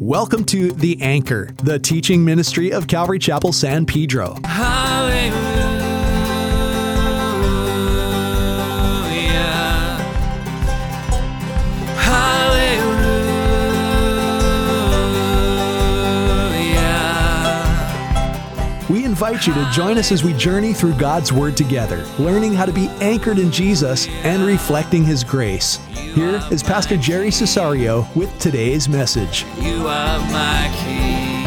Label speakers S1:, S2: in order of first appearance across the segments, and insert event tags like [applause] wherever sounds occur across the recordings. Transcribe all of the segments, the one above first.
S1: Welcome to The Anchor, the teaching ministry of Calvary Chapel San Pedro. We invite you to join us as we journey through God's Word together, learning how to be anchored in Jesus and reflecting His grace. Here is Pastor Jerry Cesario with today's message.
S2: You are my king.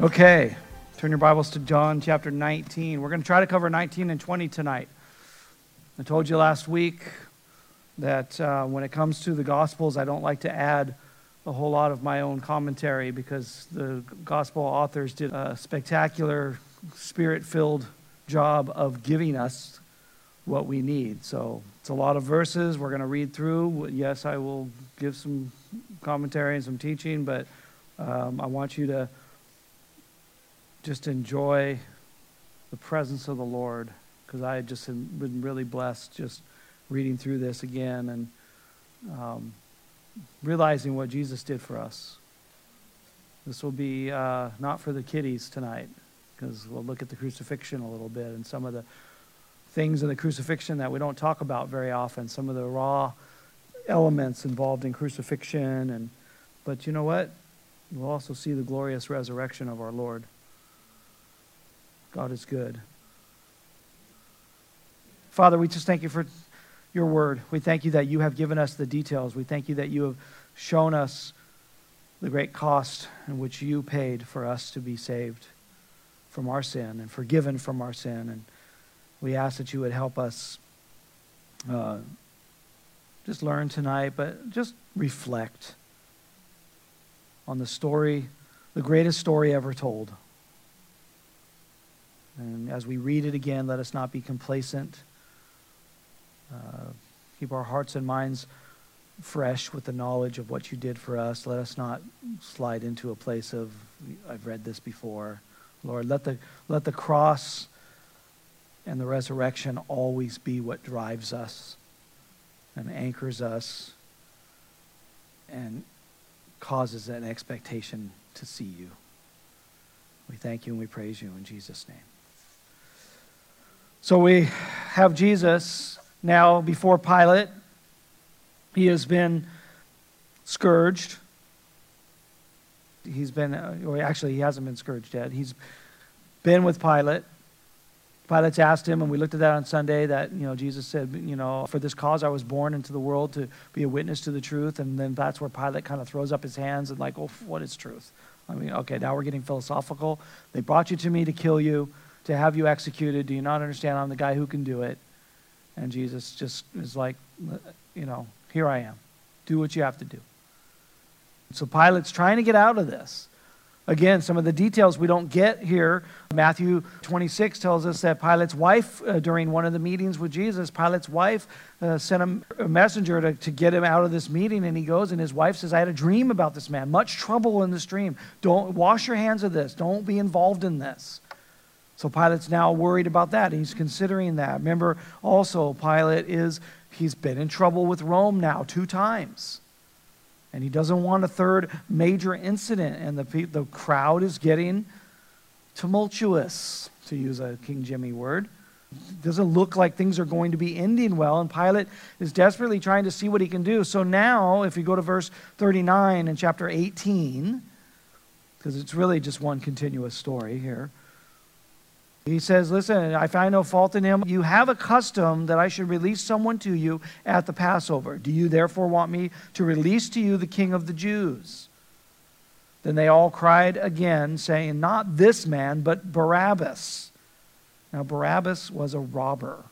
S3: Okay, turn your Bibles to John chapter 19. We're going to try to cover 19 and 20 tonight. I told you last week that uh, when it comes to the Gospels, I don't like to add a whole lot of my own commentary because the Gospel authors did a spectacular, spirit filled job of giving us what we need. So it's a lot of verses we're going to read through. Yes, I will give some commentary and some teaching, but um, I want you to just enjoy the presence of the Lord because I had just been really blessed just reading through this again and um, realizing what Jesus did for us. This will be uh, not for the kiddies tonight because we'll look at the crucifixion a little bit and some of the things in the crucifixion that we don't talk about very often, some of the raw elements involved in crucifixion and but you know what? We'll also see the glorious resurrection of our Lord. God is good. Father, we just thank you for your word. We thank you that you have given us the details. We thank you that you have shown us the great cost in which you paid for us to be saved from our sin and forgiven from our sin. And we ask that you would help us uh, just learn tonight, but just reflect on the story, the greatest story ever told. And as we read it again, let us not be complacent. Uh, keep our hearts and minds fresh with the knowledge of what you did for us. Let us not slide into a place of, I've read this before. Lord, let the, let the cross and the resurrection always be what drives us and anchors us and causes an expectation to see you. We thank you and we praise you in Jesus' name. So we have Jesus now before Pilate. He has been scourged. He's been, or actually, he hasn't been scourged yet. He's been with Pilate. Pilate's asked him, and we looked at that on Sunday, that, you know, Jesus said, you know, for this cause I was born into the world to be a witness to the truth. And then that's where Pilate kind of throws up his hands and, like, oh, what is truth? I mean, okay, now we're getting philosophical. They brought you to me to kill you, to have you executed. Do you not understand I'm the guy who can do it? And Jesus just is like, you know, here I am. Do what you have to do. So Pilate's trying to get out of this. Again, some of the details we don't get here. Matthew 26 tells us that Pilate's wife, uh, during one of the meetings with Jesus, Pilate's wife uh, sent a, messenger to, to get him out of this meeting, and he goes, and his wife says, I had a dream about this man. Much trouble in this dream. Don't wash your hands of this. Don't be involved in this. So Pilate's now worried about that. He's considering that. Remember, also, Pilate is, he's been in trouble with Rome now two times. And he doesn't want a third major incident. And the, the crowd is getting tumultuous, to use a King Jimmy word. It doesn't look like things are going to be ending well. And Pilate is desperately trying to see what he can do. So now, if you go to verse 39 in chapter 18, because it's really just one continuous story here. He says, Listen, I find no fault in him. You have a custom that I should release someone to you at the Passover. Do you therefore want me to release to you the king of the Jews? Then they all cried again, saying, Not this man, but Barabbas. Now, Barabbas was a robber.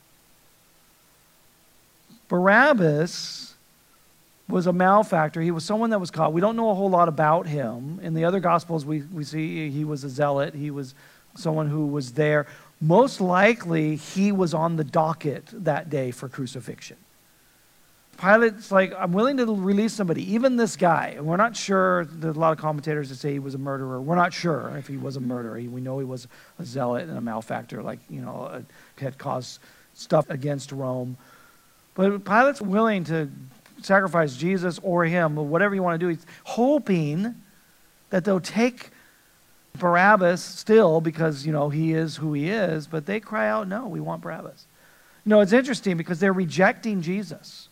S3: Barabbas was a malefactor. He was someone that was caught. We don't know a whole lot about him. In the other Gospels, we, we see he was a zealot. He was someone who was there. Most likely, he was on the docket that day for crucifixion. Pilate's like, I'm willing to release somebody, even this guy. And we're not sure. There's a lot of commentators that say he was a murderer. We're not sure if he was a murderer. We know he was a zealot and a malefactor, like, you know, had caused stuff against Rome. But Pilate's willing to sacrifice Jesus or him, or whatever you want to do. He's hoping that they'll take Barabbas still because, you know, he is who he is, but they cry out, no, we want Barabbas. No, it's interesting because they're rejecting Jesus.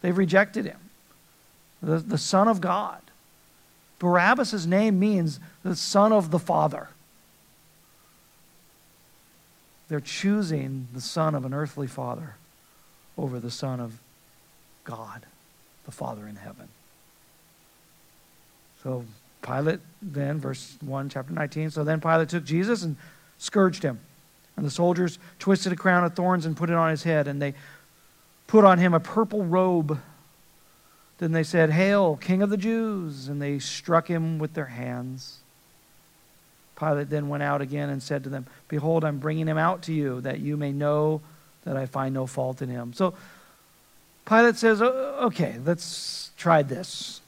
S3: They've rejected him, the, the Son of God. Barabbas' name means the Son of the Father. They're choosing the son of an earthly father over the son of God, the Father in heaven. So Pilate then, verse 1, chapter 19. So then Pilate took Jesus and scourged him. And the soldiers twisted a crown of thorns and put it on his head. And they put on him a purple robe. Then they said, Hail, King of the Jews! And they struck him with their hands. Pilate then went out again and said to them, Behold, I'm bringing him out to you, that you may know that I find no fault in him. So Pilate says, Okay, let's try this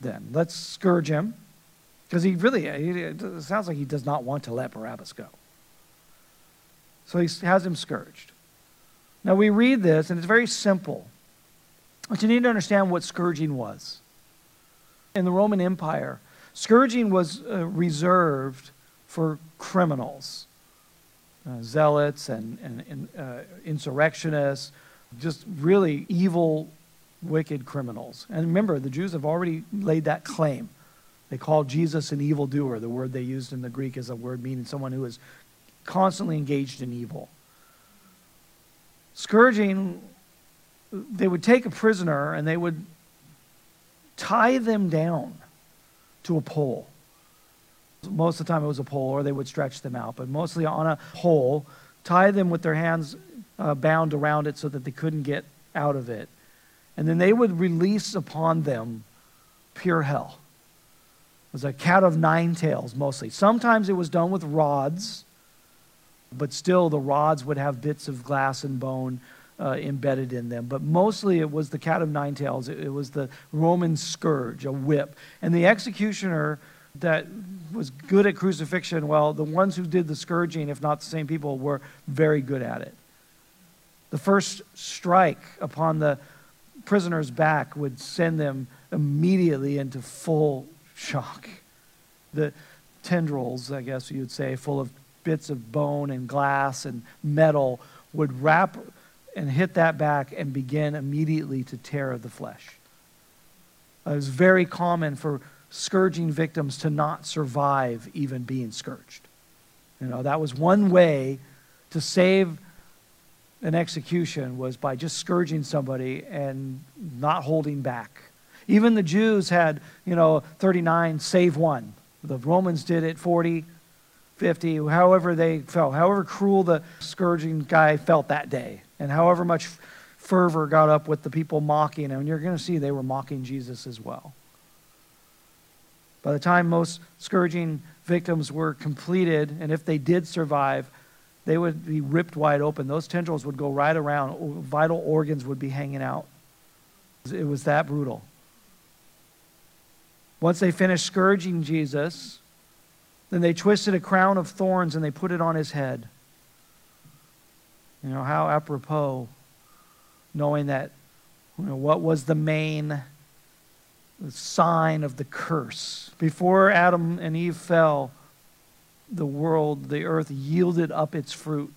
S3: then. Let's scourge him. Because he really, it sounds like he does not want to let Barabbas go. So he has him scourged. Now we read this, and it's very simple. But you need to understand what scourging was. In the Roman Empire, scourging was uh, reserved for criminals, uh, zealots and, and, and uh, insurrectionists, just really evil, wicked criminals. And remember, the Jews have already laid that claim. They called Jesus an evildoer. The word they used in the Greek is a word meaning someone who is constantly engaged in evil. Scourging, they would take a prisoner and they would tie them down to a pole. Most of the time it was a pole, or they would stretch them out, but mostly on a pole, tie them with their hands uh, bound around it so that they couldn't get out of it. And then they would release upon them pure hell. Was a cat of nine tails mostly. Sometimes it was done with rods, but still the rods would have bits of glass and bone uh, embedded in them. But mostly it was the cat of nine tails. It, it was the Roman scourge, a whip. And the executioner that was good at crucifixion, well, the ones who did the scourging, if not the same people, were very good at it. The first strike upon the prisoner's back would send them immediately into full shock. The tendrils, I guess you'd say, full of bits of bone and glass and metal, would wrap and hit that back and begin immediately to tear the flesh. It was very common for scourging victims to not survive even being scourged. You know, that was one way to save an execution was by just scourging somebody and not holding back. Even the Jews had, you know, 39 save one. The Romans did it 40, 50, however they felt, however cruel the scourging guy felt that day, and however much fervor got up with the people mocking him. And you're going to see they were mocking Jesus as well. By the time most scourging victims were completed, and if they did survive, they would be ripped wide open. Those tendrils would go right around, vital organs would be hanging out. It was that brutal. Once they finished scourging Jesus, then they twisted a crown of thorns and they put it on his head. You know, how apropos, knowing that, you know, what was the main sign of the curse. Before Adam and Eve fell, the world, the earth yielded up its fruit.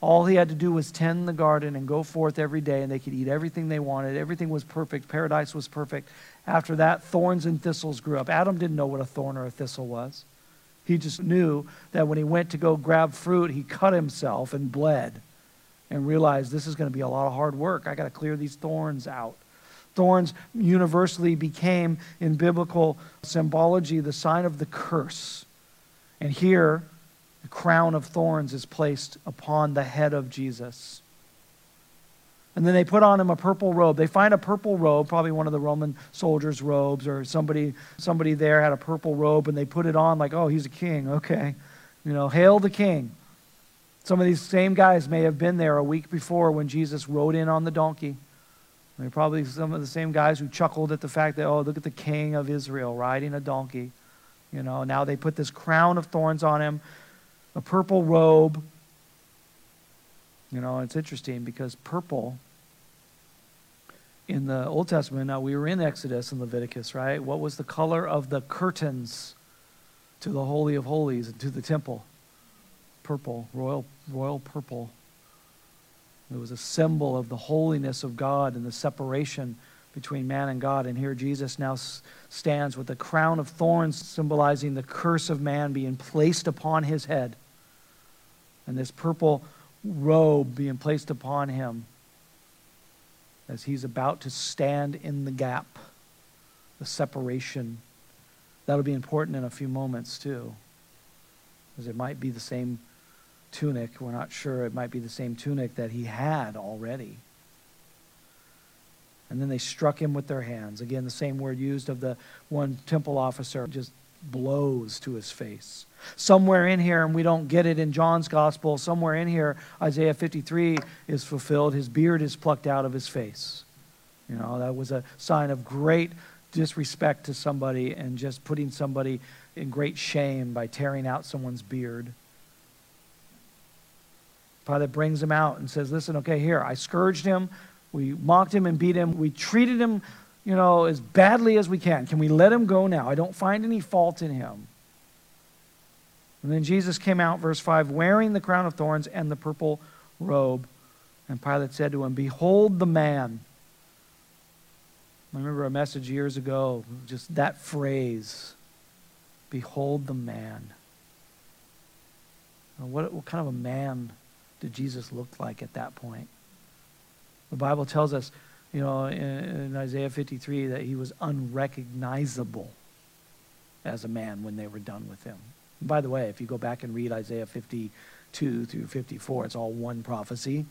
S3: All he had to do was tend the garden and go forth every day, and they could eat everything they wanted. Everything was perfect. Paradise was perfect. After that, thorns and thistles grew up. Adam didn't know what a thorn or a thistle was. He just knew that when he went to go grab fruit, he cut himself and bled and realized this is going to be a lot of hard work. I got to clear these thorns out. Thorns universally became, in biblical symbology, the sign of the curse. And here, the crown of thorns is placed upon the head of Jesus. And then they put on him a purple robe. They find a purple robe, probably one of the Roman soldiers' robes, or somebody, somebody there had a purple robe, and they put it on like, oh, he's a king. Okay. You know, hail the king. Some of these same guys may have been there a week before when Jesus rode in on the donkey. They're probably some of the same guys who chuckled at the fact that, oh, look at the king of Israel riding a donkey. You know, now they put this crown of thorns on him, a purple robe. You know, it's interesting because purple in the Old Testament, now we were in Exodus and Leviticus, right? What was the color of the curtains to the Holy of Holies and to the temple? Purple, royal, royal purple. It was a symbol of the holiness of God and the separation between man and God. And here Jesus now stands with a crown of thorns symbolizing the curse of man being placed upon his head. And this purple robe being placed upon him as he's about to stand in the gap, the separation. That'll be important in a few moments, too, because it might be the same tunic. We're not sure. It might be the same tunic that he had already. And then they struck him with their hands. Again, the same word used of the one temple officer, just blows to his face. Somewhere in here, and we don't get it in John's gospel, somewhere in here, Isaiah 53 is fulfilled. His beard is plucked out of his face. You know, that was a sign of great disrespect to somebody and just putting somebody in great shame by tearing out someone's beard. Pilate brings him out and says, Listen, okay, here, I scourged him. We mocked him and beat him. We treated him, you know, as badly as we can. Can we let him go now? I don't find any fault in him. And then Jesus came out, verse 5, wearing the crown of thorns and the purple robe. And Pilate said to him, Behold the man. I remember a message years ago, just that phrase, Behold the man. What, what kind of a man did Jesus look like at that point? The Bible tells us, you know, in, in Isaiah 53 that he was unrecognizable as a man when they were done with him. By the way, if you go back and read Isaiah 52 through 54, it's all one prophecy,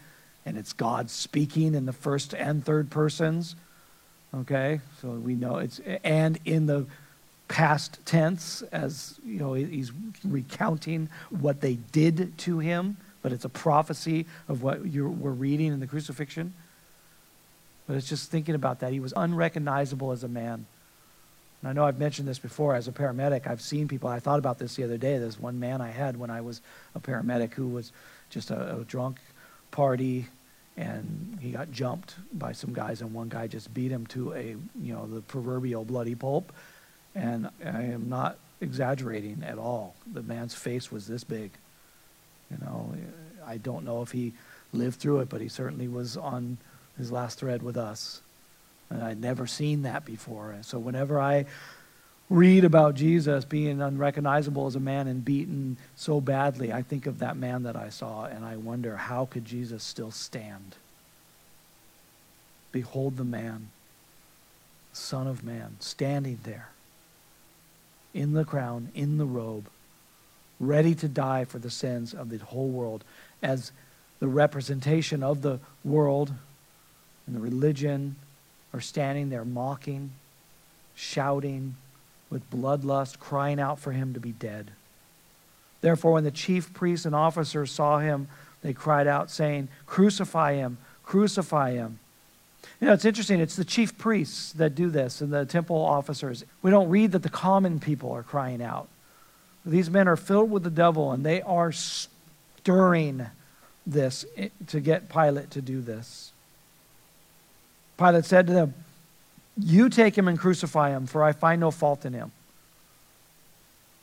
S3: and it's God speaking in the first and third persons. Okay, so we know it's and in the past tense, as you know, he's recounting what they did to him, but it's a prophecy of what you we're reading in the crucifixion. But it's just thinking about that. He was unrecognizable as a man. And I know I've mentioned this before as a paramedic. I've seen people, I thought about this the other day. There's one man I had when I was a paramedic who was just a, a drunk party and he got jumped by some guys and one guy just beat him to a, you know, the proverbial bloody pulp. And I am not exaggerating at all. The man's face was this big. You know, I don't know if he lived through it, but he certainly was on his last thread with us. And I'd never seen that before. And so whenever I read about Jesus being unrecognizable as a man and beaten so badly, I think of that man that I saw and I wonder how could Jesus still stand? Behold the man, Son of Man, standing there in the crown, in the robe, ready to die for the sins of the whole world as the representation of the world and the religion are standing there mocking, shouting, with bloodlust, crying out for him to be dead. Therefore, when the chief priests and officers saw him, they cried out, saying, Crucify him, crucify him. You know, it's interesting. It's the chief priests that do this and the temple officers. We don't read that the common people are crying out. These men are filled with the devil and they are stirring this to get Pilate to do this. Pilate said to them, You take him and crucify him, for I find no fault in him.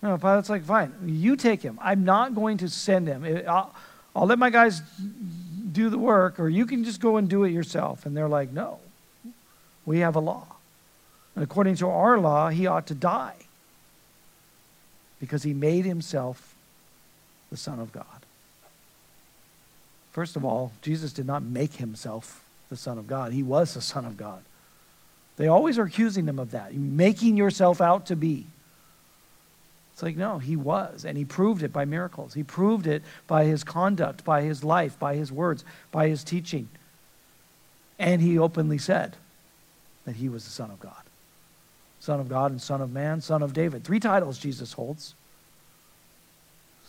S3: Pilate's like, Fine, you take him. I'm not going to send him. I'll, I'll let my guys do the work, or you can just go and do it yourself. And they're like, No, we have a law. And according to our law, he ought to die because he made himself the Son of God. First of all, Jesus did not make himself the Son of God. He was the Son of God. They always are accusing him of that, making yourself out to be. It's like, no, he was. And he proved it by miracles. He proved it by his conduct, by his life, by his words, by his teaching. And he openly said that he was the Son of God. Son of God and Son of Man, Son of David. Three titles Jesus holds.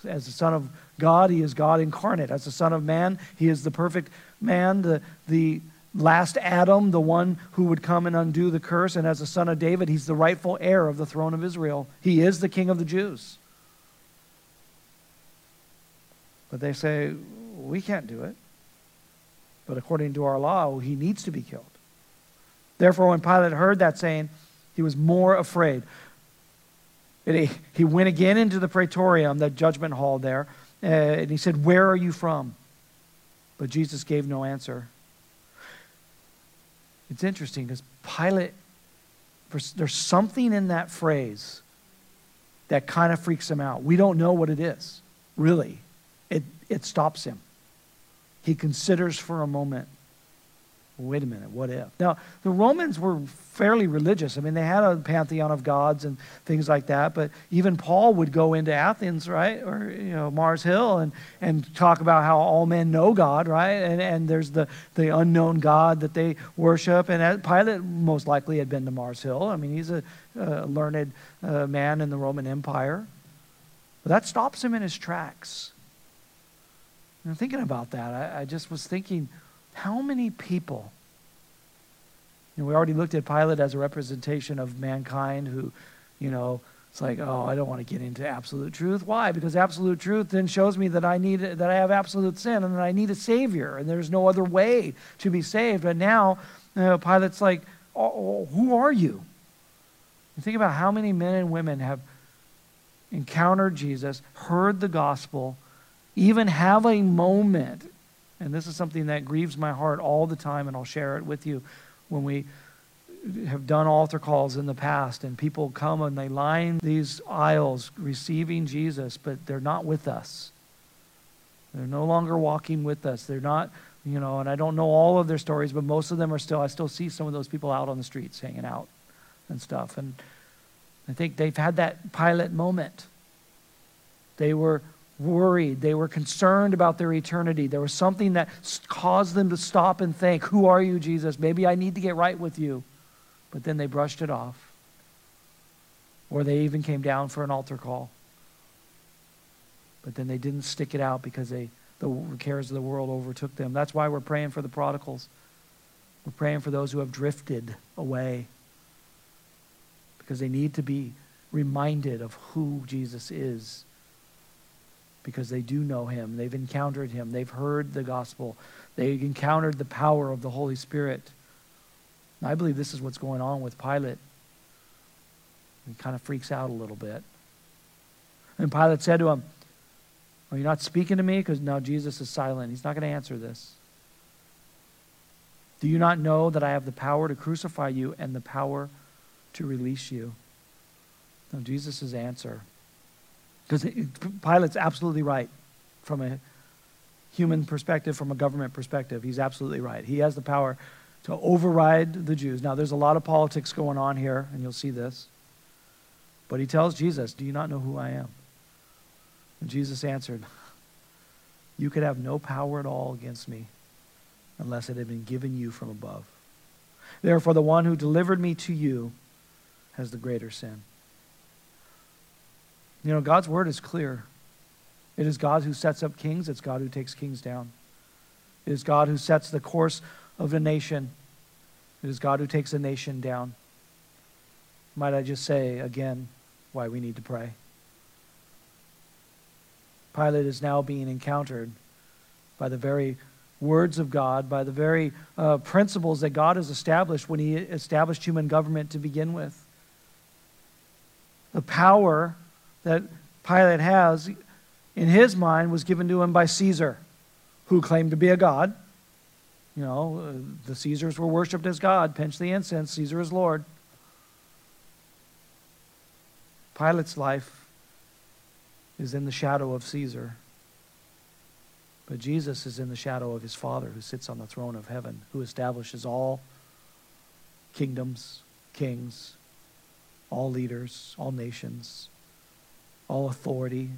S3: As the Son of God, he is God incarnate. As the Son of Man, he is the perfect man, the, the last Adam, the one who would come and undo the curse. And as a son of David, he's the rightful heir of the throne of Israel. He is the king of the Jews. But they say, we can't do it. But according to our law, he needs to be killed. Therefore, when Pilate heard that saying, he was more afraid. And he, he went again into the praetorium, the judgment hall there, uh, and he said, Where are you from? But Jesus gave no answer. It's interesting because Pilate, there's something in that phrase that kind of freaks him out. We don't know what it is, really. It, it stops him. He considers for a moment wait a minute, what if? Now, the Romans were fairly religious. I mean, they had a pantheon of gods and things like that, but even Paul would go into Athens, right? Or, you know, Mars Hill and, and talk about how all men know God, right? And, and there's the, the unknown God that they worship. And Pilate most likely had been to Mars Hill. I mean, he's a, a learned uh, man in the Roman Empire. But that stops him in his tracks. And thinking about that, I, I just was thinking, how many people? You know, we already looked at Pilate as a representation of mankind who, you know, it's like, oh, I don't want to get into absolute truth. Why? Because absolute truth then shows me that I need that I have absolute sin and that I need a savior, and there's no other way to be saved. But now, uh, Pilate's like, oh, oh, who are you? You think about how many men and women have encountered Jesus, heard the gospel, even have a moment and this is something that grieves my heart all the time, and I'll share it with you when we have done altar calls in the past, and people come and they line these aisles receiving Jesus, but they're not with us. They're no longer walking with us. They're not, you know, and I don't know all of their stories, but most of them are still, I still see some of those people out on the streets hanging out and stuff. And I think they've had that Pilate moment. They were worried. They were concerned about their eternity. There was something that caused them to stop and think, Who are you, Jesus? Maybe I need to get right with you. But then they brushed it off. Or they even came down for an altar call. But then they didn't stick it out because they, the cares of the world overtook them. That's why we're praying for the prodigals. We're praying for those who have drifted away because they need to be reminded of who Jesus is because they do know him. They've encountered him. They've heard the gospel. They've encountered the power of the Holy Spirit. And I believe this is what's going on with Pilate. He kind of freaks out a little bit. And Pilate said to him, Are you not speaking to me? Because now Jesus is silent. He's not going to answer this. Do you not know that I have the power to crucify you and the power to release you? Now, Jesus' answer because Pilate's absolutely right from a human perspective, from a government perspective. He's absolutely right. He has the power to override the Jews. Now, there's a lot of politics going on here, and you'll see this. But he tells Jesus, Do you not know who I am? And Jesus answered, [laughs] You could have no power at all against me unless it had been given you from above. Therefore, the one who delivered me to you has the greater sin. You know, God's word is clear. It is God who sets up kings, it's God who takes kings down. It is God who sets the course of a nation, it is God who takes a nation down. Might I just say again why we need to pray? Pilate is now being encountered by the very words of God, by the very uh, principles that God has established when He established human government to begin with. The power that Pilate has in his mind was given to him by Caesar, who claimed to be a god. You know, uh, the Caesars were worshiped as God. Pinch the incense, Caesar is Lord. Pilate's life is in the shadow of Caesar. But Jesus is in the shadow of his Father who sits on the throne of heaven, who establishes all kingdoms, kings, all leaders, all nations all authority.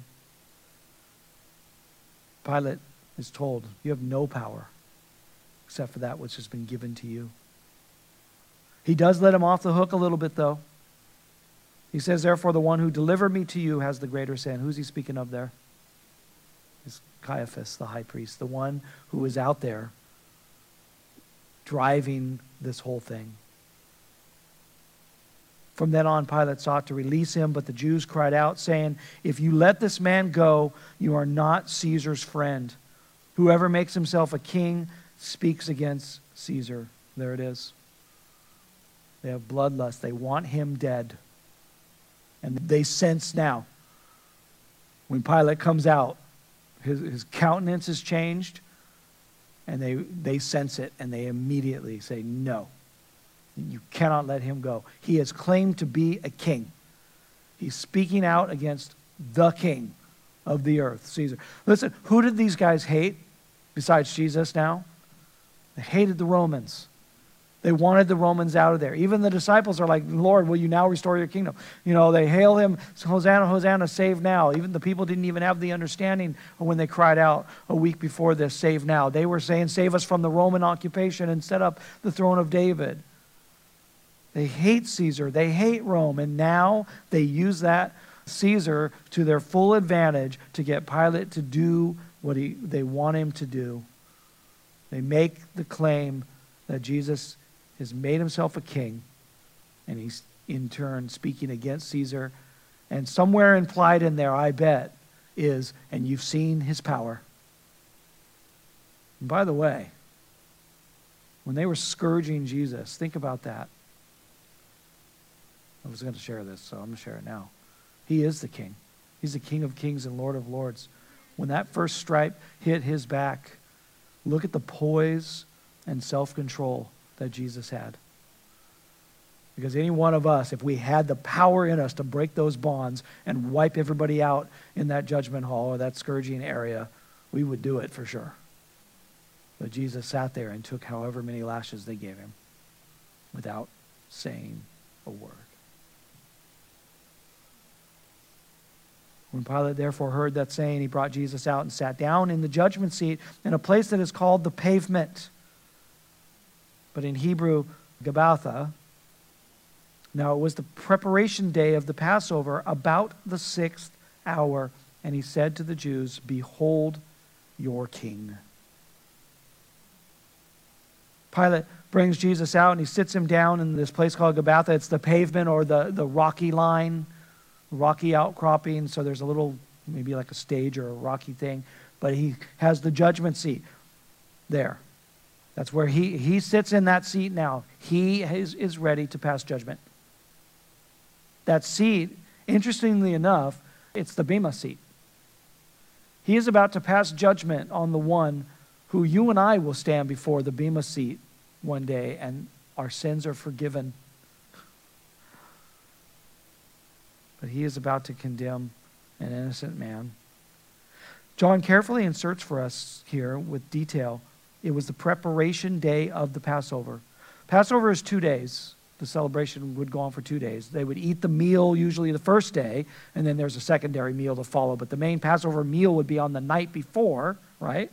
S3: Pilate is told, You have no power except for that which has been given to you. He does let him off the hook a little bit, though. He says, Therefore, the one who delivered me to you has the greater sin. Who's he speaking of there? It's Caiaphas, the high priest, the one who is out there driving this whole thing. From then on, Pilate sought to release him, but the Jews cried out, saying, If you let this man go, you are not Caesar's friend. Whoever makes himself a king speaks against Caesar. There it is. They have bloodlust. They want him dead. And they sense now, when Pilate comes out, his, his countenance is changed, and they, they sense it, and they immediately say, No, you cannot let him go. He has claimed to be a king. He's speaking out against the king of the earth, Caesar. Listen, who did these guys hate besides Jesus now? They hated the Romans. They wanted the Romans out of there. Even the disciples are like, Lord, will you now restore your kingdom? You know, they hail him, Hosanna, Hosanna, save now. Even the people didn't even have the understanding when they cried out a week before this, save now. They were saying, save us from the Roman occupation and set up the throne of David. They hate Caesar, they hate Rome, and now they use that Caesar to their full advantage to get Pilate to do what he, they want him to do. They make the claim that Jesus has made himself a king, and he's in turn speaking against Caesar. And somewhere implied in there, I bet, is, and you've seen his power. And by the way, when they were scourging Jesus, think about that. I was going to share this, so I'm going to share it now. He is the king. He's the king of kings and lord of lords. When that first stripe hit his back, look at the poise and self control that Jesus had. Because any one of us, if we had the power in us to break those bonds and wipe everybody out in that judgment hall or that scourging area, we would do it for sure. But Jesus sat there and took however many lashes they gave him without saying a word. When Pilate therefore heard that saying, he brought Jesus out and sat down in the judgment seat in a place that is called the pavement. But in Hebrew, Gabbatha. Now it was the preparation day of the Passover, about the sixth hour. And he said to the Jews, Behold your king. Pilate brings Jesus out and he sits him down in this place called Gabbatha. It's the pavement or the, the rocky line rocky outcropping, so there's a little, maybe like a stage or a rocky thing, but he has the judgment seat there. That's where he, he sits in that seat now. He is, is ready to pass judgment. That seat, interestingly enough, it's the Bema seat. He is about to pass judgment on the one who you and I will stand before the Bema seat one day, and our sins are forgiven but he is about to condemn an innocent man. John carefully inserts for us here with detail it was the preparation day of the Passover. Passover is two days. The celebration would go on for two days. They would eat the meal usually the first day, and then there's a secondary meal to follow. But the main Passover meal would be on the night before, right?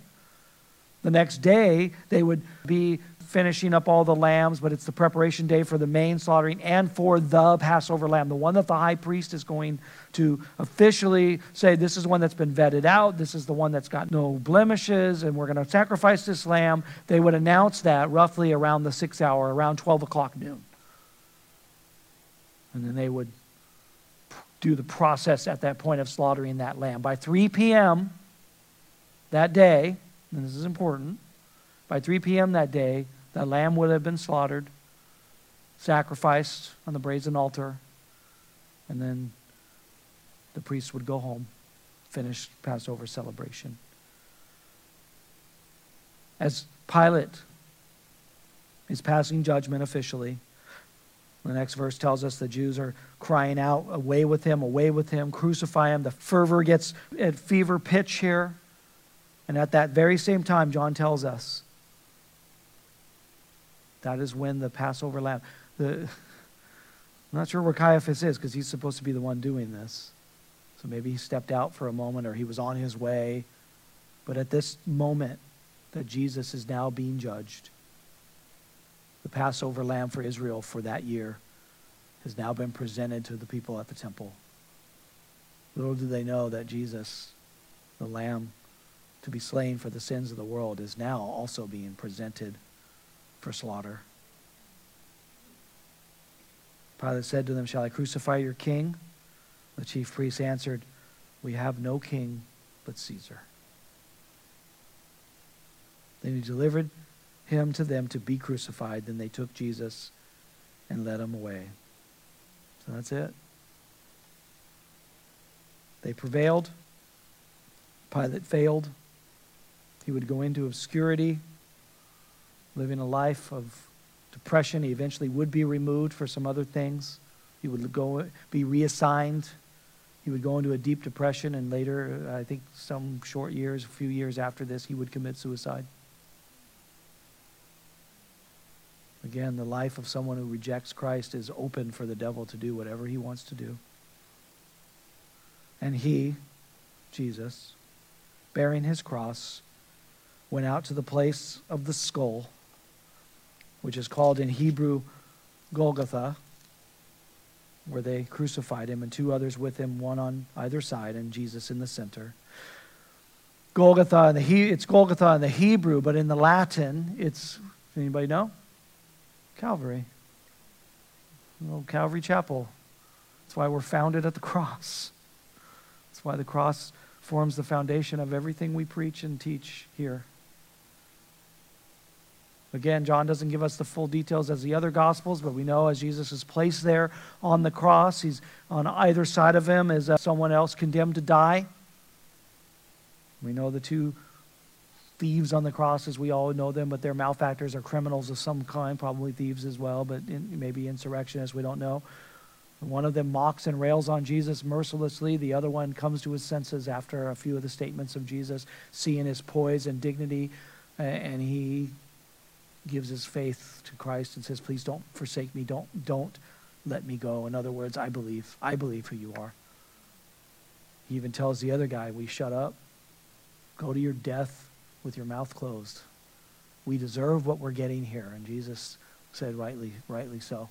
S3: The next day, they would be finishing up all the lambs, but it's the preparation day for the main slaughtering and for the Passover lamb, the one that the high priest is going to officially say, This is one that's been vetted out, this is the one that's got no blemishes, and we're going to sacrifice this lamb. They would announce that roughly around the six hour, around 12 o'clock noon. And then they would do the process at that point of slaughtering that lamb. By 3 p.m. that day, and this is important, by 3 p.m. that day, the lamb would have been slaughtered, sacrificed on the brazen altar, and then the priest would go home, finish Passover celebration. As Pilate is passing judgment officially, the next verse tells us the Jews are crying out, Away with him, away with him, crucify him. The fervor gets at fever pitch here. And at that very same time, John tells us that is when the Passover lamb. The, I'm not sure where Caiaphas is because he's supposed to be the one doing this. So maybe he stepped out for a moment or he was on his way. But at this moment that Jesus is now being judged, the Passover lamb for Israel for that year has now been presented to the people at the temple. Little do they know that Jesus, the lamb to be slain for the sins of the world, is now also being presented for slaughter. Pilate said to them, Shall I crucify your king? The chief priests answered, We have no king but Caesar. Then he delivered him to them to be crucified. Then they took Jesus and led him away. So that's it. They prevailed. Pilate failed. He would go into obscurity, living a life of depression. He eventually would be removed for some other things. He would go be reassigned. He would go into a deep depression, and later, uh, I think some short years, a few years after this, he would commit suicide. Again, the life of someone who rejects Christ is open for the devil to do whatever he wants to do. And he, Jesus, bearing his cross, went out to the place of the skull, which is called in Hebrew Golgotha, where they crucified him, and two others with him, one on either side, and Jesus in the center. Golgotha, in the he, it's Golgotha in the Hebrew, but in the Latin, it's, anybody know? Calvary. Little Calvary Chapel. That's why we're founded at the cross. That's why the cross forms the foundation of everything we preach and teach here. Again, John doesn't give us the full details as the other gospels, but we know as Jesus is placed there on the cross, he's on either side of him is uh, someone else condemned to die. We know the two thieves on the cross as we all know them, but they're malefactors or criminals of some kind, probably thieves as well, but in, maybe insurrectionists, we don't know. One of them mocks and rails on Jesus mercilessly. The other one comes to his senses after a few of the statements of Jesus, seeing his poise and dignity, and he gives his faith to Christ and says, Please don't forsake me. Don't, don't let me go. In other words, I believe. I believe who you are. He even tells the other guy, We shut up. Go to your death with your mouth closed. We deserve what we're getting here. And Jesus said, rightly, rightly so.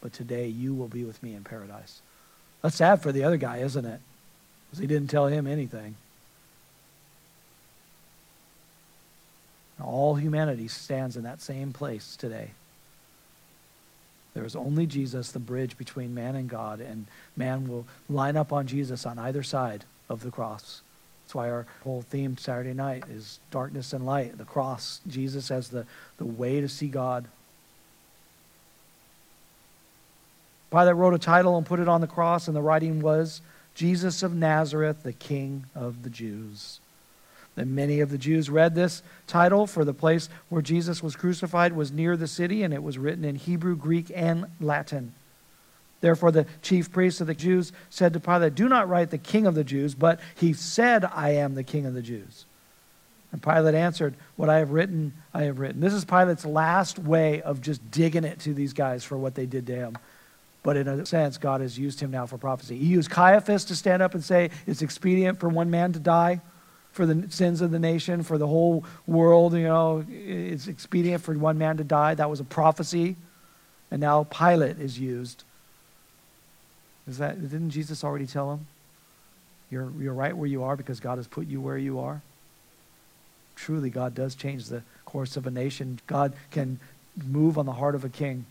S3: But today you will be with me in paradise. That's sad for the other guy, isn't it? Because he didn't tell him anything. All humanity stands in that same place today. There is only Jesus, the bridge between man and God, and man will line up on Jesus on either side of the cross. That's why our whole theme Saturday night is darkness and light, the cross, Jesus as the, the way to see God. Pilate wrote a title and put it on the cross, and the writing was Jesus of Nazareth, the King of the Jews. And many of the Jews read this title, for the place where Jesus was crucified was near the city, and it was written in Hebrew, Greek, and Latin. Therefore, the chief priests of the Jews said to Pilate, Do not write the king of the Jews, but he said, I am the king of the Jews. And Pilate answered, What I have written, I have written. This is Pilate's last way of just digging it to these guys for what they did to him. But in a sense, God has used him now for prophecy. He used Caiaphas to stand up and say, It's expedient for one man to die for the sins of the nation, for the whole world. You know, it's expedient for one man to die. That was a prophecy. And now Pilate is used. Is that, didn't Jesus already tell him? You're, you're right where you are because God has put you where you are. Truly, God does change the course of a nation. God can move on the heart of a king.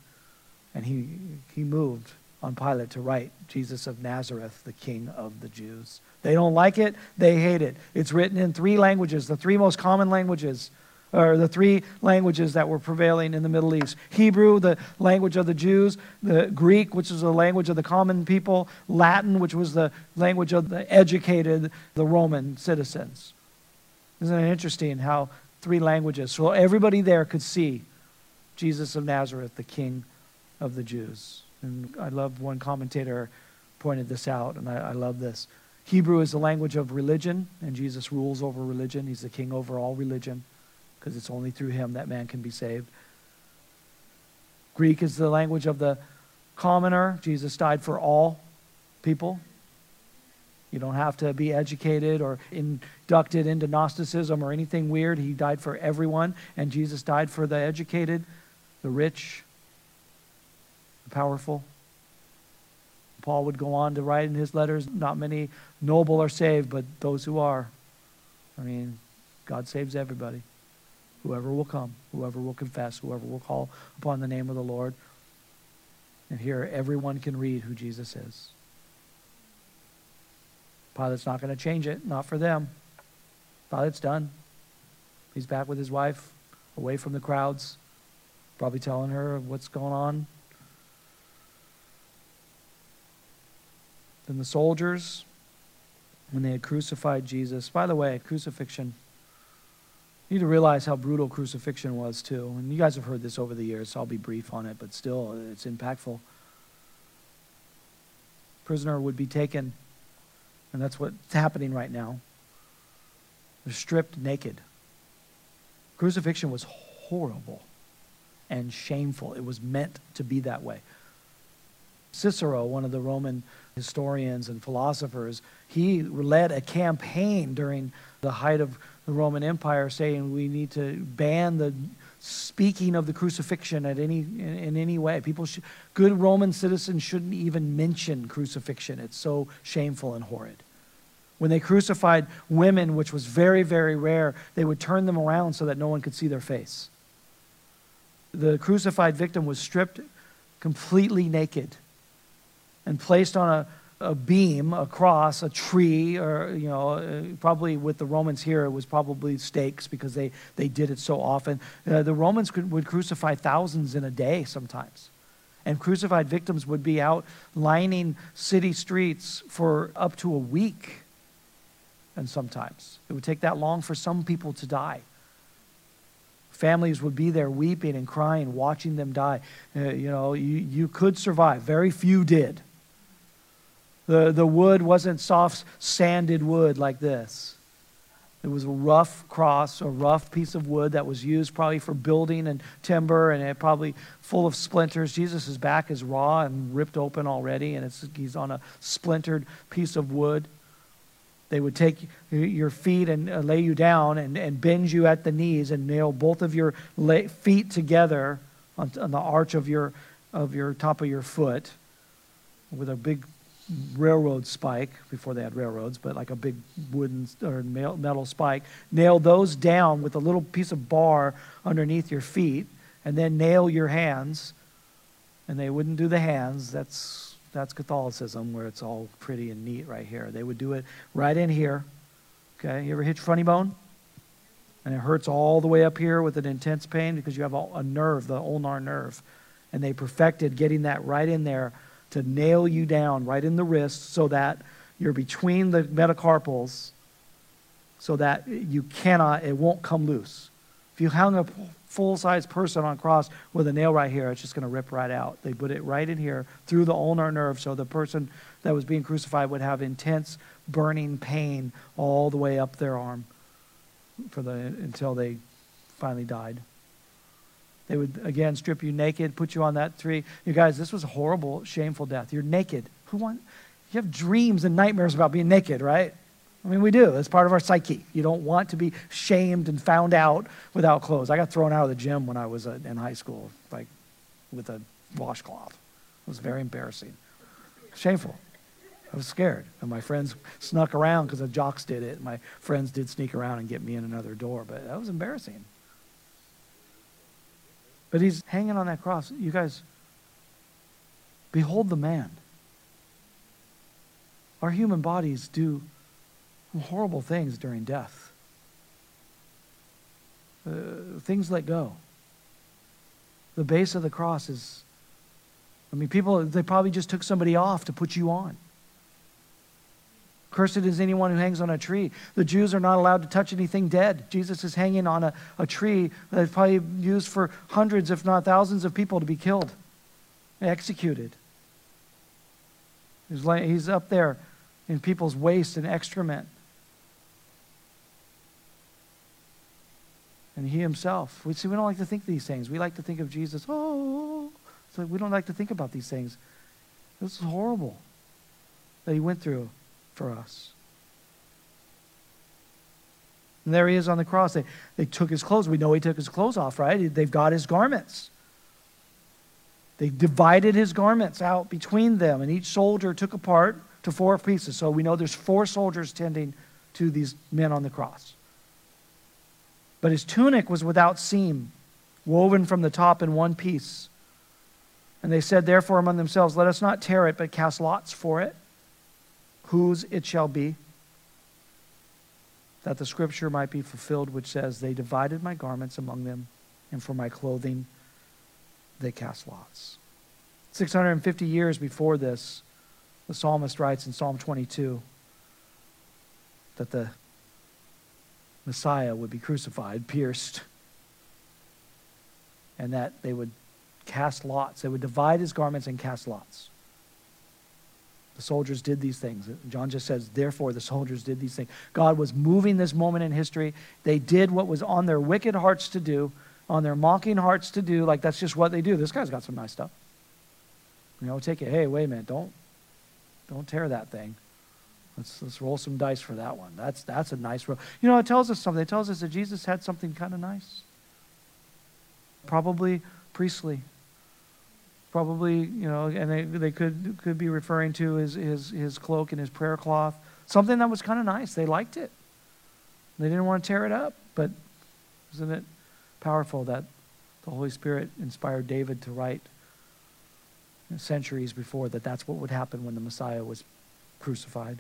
S3: And he, he moved on Pilate to write Jesus of Nazareth, the King of the Jews. They don't like it, they hate it. It's written in three languages, the three most common languages, or the three languages that were prevailing in the Middle East Hebrew, the language of the Jews, the Greek, which is the language of the common people, Latin, which was the language of the educated, the Roman citizens. Isn't it interesting how three languages? So everybody there could see Jesus of Nazareth, the King of the Jews. And I love one commentator pointed this out, and I, I love this. Hebrew is the language of religion, and Jesus rules over religion. He's the king over all religion because it's only through him that man can be saved. Greek is the language of the commoner. Jesus died for all people. You don't have to be educated or inducted into Gnosticism or anything weird. He died for everyone, and Jesus died for the educated, the rich, powerful. Paul would go on to write in his letters not many noble are saved, but those who are. I mean, God saves everybody. Whoever will come, whoever will confess, whoever will call upon the name of the Lord. And here, everyone can read who Jesus is. Pilate's not going to change it, not for them. Pilate's done. He's back with his wife, away from the crowds, probably telling her what's going on. Then the soldiers, when they had crucified Jesus, by the way, crucifixion, you need to realize how brutal crucifixion was, too. And you guys have heard this over the years, so I'll be brief on it, but still, it's impactful. Prisoner would be taken, and that's what's happening right now. They're stripped naked. Crucifixion was horrible and shameful. It was meant to be that way. Cicero, one of the Roman historians and philosophers, he led a campaign during the height of the Roman Empire saying we need to ban the speaking of the crucifixion at any in, in any way. People should, good Roman citizens shouldn't even mention crucifixion. It's so shameful and horrid. When they crucified women, which was very, very rare, they would turn them around so that no one could see their face. The crucified victim was stripped completely naked and placed on a, a beam across a tree, or, you know, uh, probably with the Romans here, it was probably stakes because they, they did it so often. Uh, the Romans could, would crucify thousands in a day sometimes. And crucified victims would be out lining city streets for up to a week. And sometimes it would take that long for some people to die. Families would be there weeping and crying, watching them die. Uh, you know, you, you could survive. Very few did. The, the wood wasn't soft, sanded wood like this. It was a rough cross, a rough piece of wood that was used probably for building and timber, and it probably full of splinters. Jesus' back is raw and ripped open already, and it's, he's on a splintered piece of wood. They would take your feet and uh, lay you down and, and bend you at the knees and nail both of your feet together on, on the arch of your, of your top of your foot with a big railroad spike before they had railroads, but like a big wooden or metal spike. Nail those down with a little piece of bar underneath your feet, and then nail your hands. And they wouldn't do the hands. That's that's Catholicism, where it's all pretty and neat right here. They would do it right in here. Okay, you ever hit your funny bone? And it hurts all the way up here with an intense pain because you have a nerve, the ulnar nerve. And they perfected getting that right in there to nail you down right in the wrist so that you're between the metacarpals so that you cannot, it won't come loose. If you hung a full size person on a cross with a nail right here, it's just going to rip right out. They put it right in here through the ulnar nerve so the person that was being crucified would have intense burning pain all the way up their arm for the, until they finally died. They would, again, strip you naked, put you on that tree. You guys, this was a horrible, shameful death. You're naked. Who want, you have dreams and nightmares about being naked, right? I mean, we do. It's part of our psyche. You don't want to be shamed and found out without clothes. I got thrown out of the gym when I was uh, in high school, like with a washcloth. It was very embarrassing, shameful. I was scared. And my friends snuck around because the jocks did it. My friends did sneak around and get me in another door, but that was embarrassing. But he's hanging on that cross. You guys, behold the man. Our human bodies do horrible things during death. Uh, things let go. The base of the cross is, I mean, people, they probably just took somebody off to put you on. Cursed is anyone who hangs on a tree. The Jews are not allowed to touch anything dead. Jesus is hanging on a, a tree that's probably used for hundreds, if not thousands, of people to be killed, executed. He's, laying, he's up there in people's waste and excrement. And he himself. We see we don't like to think these things. We like to think of Jesus, oh, like we don't like to think about these things. This is horrible that he went through for us. And there he is on the cross. They, they took his clothes. We know he took his clothes off, right? They've got his garments. They divided his garments out between them, and each soldier took apart to four pieces. So we know there's four soldiers tending to these men on the cross. But his tunic was without seam, woven from the top in one piece. And they said, therefore, among themselves, Let us not tear it, but cast lots for it whose it shall be, that the scripture might be fulfilled, which says, They divided my garments among them, and for my clothing they cast lots. 650 years before this, The psalmist writes in Psalm 22 that the Messiah would be crucified, [laughs] pierced, and that they would cast lots. They would divide his garments and cast lots. The soldiers did these things. John just says, therefore, the soldiers did these things. God was moving this moment in history. They did what was on their wicked hearts to do, on their mocking hearts to do. Like, that's just what they do. This guy's got some nice stuff. You know, take it, hey, wait a minute, don't, don't tear that thing. Let's, let's roll some dice for that one. That's, that's a nice roll. You know, it tells us something. It tells us that Jesus had something kind of nice. Probably priestly. Probably, you know, and they, they could, could be referring to his, his, his cloak and his prayer cloth. Something that was kind of nice. They liked it. They didn't want to tear it up. But isn't it powerful that the Holy Spirit inspired David to write centuries before that that's what would happen when the Messiah was crucified?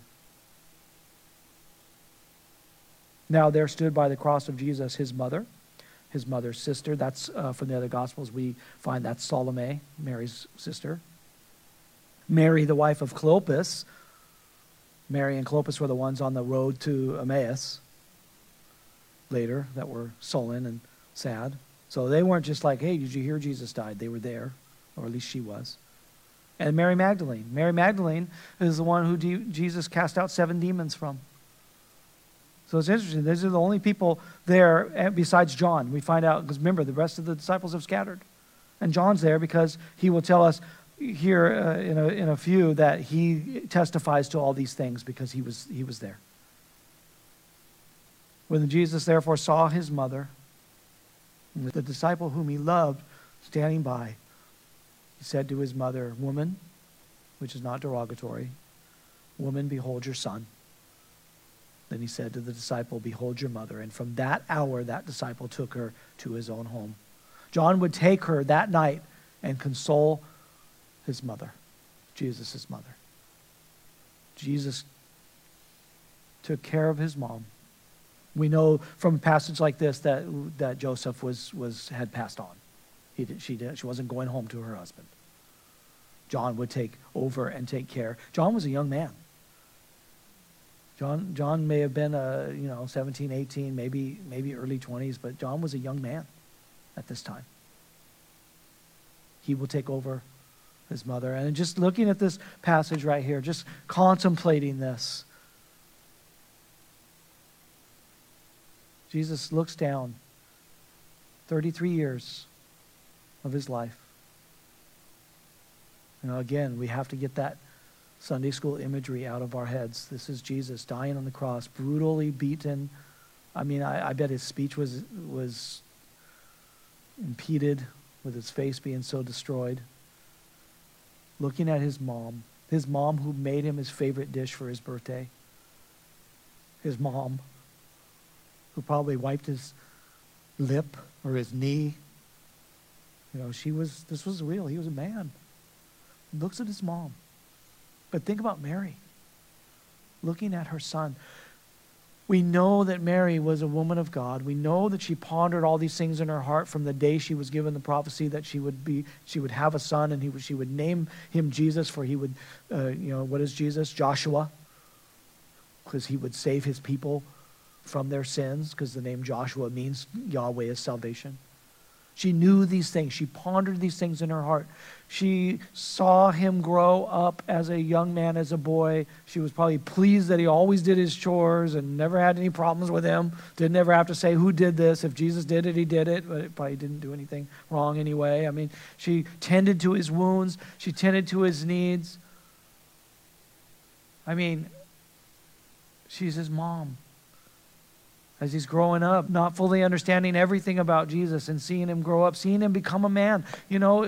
S3: Now there stood by the cross of Jesus his mother, his mother's sister. That's uh, from the other Gospels. We find that's Salome, Mary's sister. Mary, the wife of Clopas. Mary and Clopas were the ones on the road to Emmaus later that were sullen and sad. So they weren't just like, hey, did you hear Jesus died? They were there, or at least she was. And Mary Magdalene. Mary Magdalene is the one who Jesus cast out seven demons from. So it's interesting. These are the only people there eh, besides John. We find out, because remember, the rest of the disciples have scattered. And John's there because he will tell us here uh, in, a, in a few that he testifies to all these things because he was, he was there. When Jesus therefore saw his mother, the disciple whom he loved, standing by, he said to his mother, Woman, which is not derogatory, Woman, behold your son. Then he said to the disciple, Behold your mother. And from that hour, that disciple took her to his own home. John would take her that night and console his mother, Jesus' mother. Jesus took care of his mom. We know from a passage like this that, that Joseph was, was, had passed on. He did, she, did, she wasn't going home to her husband. John would take over and take care. John was a young man. John, John may have been, a, you know, 17, 18, maybe, maybe early 20s, but John was a young man at this time. He will take over his mother. And just looking at this passage right here, just contemplating this, Jesus looks down 33 years of his life. You know, again, we have to get that Sunday school imagery out of our heads. This is Jesus dying on the cross, brutally beaten. I mean, I, I bet his speech was, was impeded with his face being so destroyed. Looking at his mom, his mom who made him his favorite dish for his birthday. His mom who probably wiped his lip or his knee. You know, she was, this was real. He was a man. Looks at his mom but think about Mary looking at her son. We know that Mary was a woman of God. We know that she pondered all these things in her heart from the day she was given the prophecy that she would be, she would have a son, and he she would name him Jesus, for he would, uh, you know, what is Jesus? Joshua, because he would save his people from their sins, because the name Joshua means Yahweh is salvation. She knew these things. She pondered these things in her heart. She saw him grow up as a young man, as a boy. She was probably pleased that he always did his chores and never had any problems with him. Didn't ever have to say, Who did this? If Jesus did it, he did it, but it probably didn't do anything wrong anyway. I mean, she tended to his wounds, she tended to his needs. I mean, she's his mom as he's growing up, not fully understanding everything about Jesus and seeing him grow up, seeing him become a man. You know,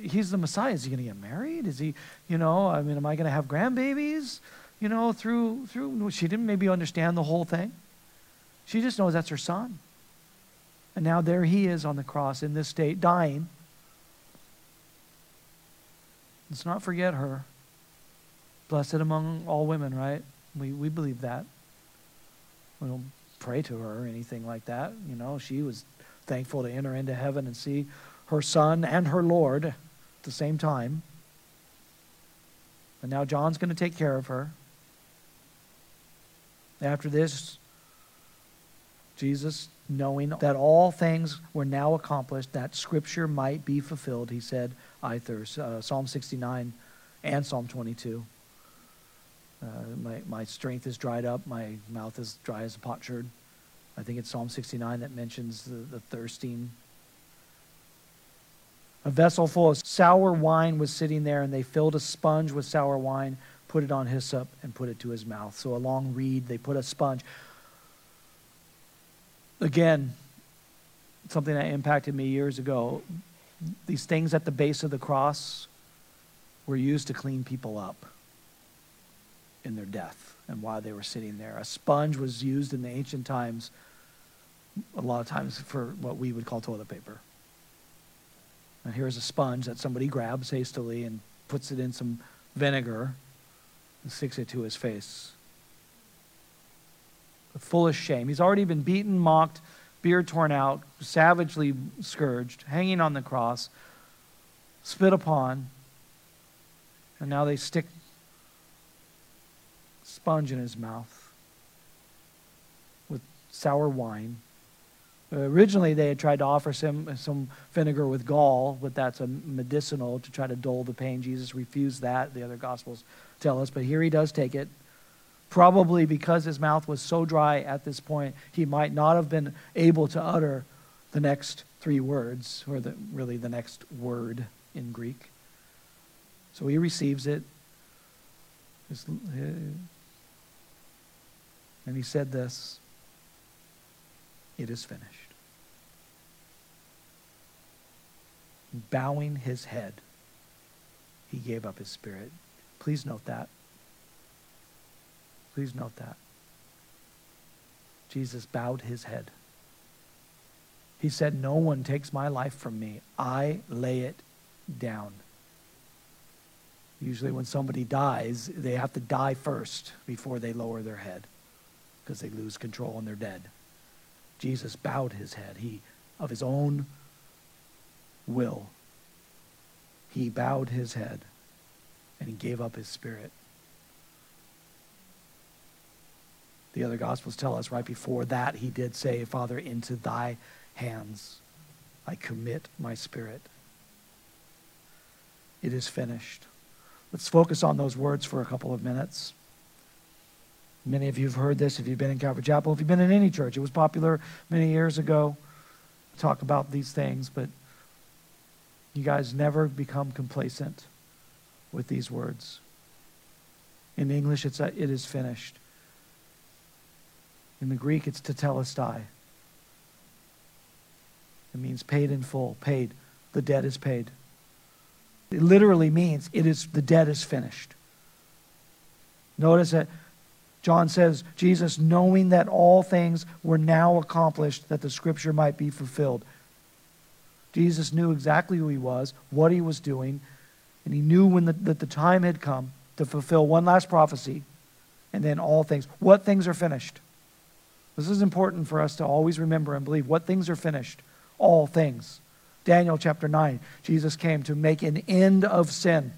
S3: he's the Messiah. Is he going to get married? Is he, you know, I mean, am I going to have grandbabies? You know, through, through, she didn't maybe understand the whole thing. She just knows that's her son. And now there he is on the cross in this state, dying. Let's not forget her. Blessed among all women, right? We, we believe that. We don't pray to her or anything like that. You know, she was thankful to enter into heaven and see her son and her Lord at the same time. And now John's going to take care of her. After this, Jesus, knowing that all things were now accomplished, that scripture might be fulfilled, he said, I thirst. Uh, Psalm 69 and Psalm 22. Uh, my, my strength is dried up, my mouth is dry as a potsherd. I think it's Psalm 69 that mentions the, the thirsting. A vessel full of sour wine was sitting there, and they filled a sponge with sour wine, put it on hyssop, and put it to his mouth. So a long reed, they put a sponge. Again, something that impacted me years ago. These things at the base of the cross were used to clean people up in their death and while they were sitting there. A sponge was used in the ancient times, a lot of times for what we would call toilet paper. And here's a sponge that somebody grabs hastily and puts it in some vinegar and sticks it to his face. Full of shame. He's already been beaten, mocked, beard torn out, savagely scourged, hanging on the cross, spit upon, and now they stick sponge in his mouth with sour wine. Uh, originally, they had tried to offer some, some vinegar with gall, but that's a medicinal to try to dull the pain. Jesus refused that, the other Gospels tell us. But here he does take it. Probably because his mouth was so dry at this point, he might not have been able to utter the next three words, or the, really the next word in Greek. So he receives it. And he said this It is finished. Bowing his head, he gave up his spirit. Please note that. Please note that. Jesus bowed his head. He said, No one takes my life from me. I lay it down. Usually, when somebody dies, they have to die first before they lower their head because they lose control and they're dead. Jesus bowed his head. He, of his own will, he bowed his head and he gave up his spirit. The other Gospels tell us right before that he did say, Father, into thy hands I commit my spirit. It is finished. Let's focus on those words for a couple of minutes. Many of you have heard this if you've been in Calvary Chapel, if you've been in any church. It was popular many years ago to talk about these things, but you guys never become complacent with these words. In English, it's it is finished. In the Greek, it's tetelestai. It means paid in full, paid. The debt is paid. It literally means it is the debt is finished. Notice that John says, Jesus, knowing that all things were now accomplished, that the scripture might be fulfilled. Jesus knew exactly who he was, what he was doing, and he knew when the, that the time had come to fulfill one last prophecy, and then all things. What things are finished? This is important for us to always remember and believe. What things are finished? All things. Daniel chapter 9, Jesus came to make an end of sin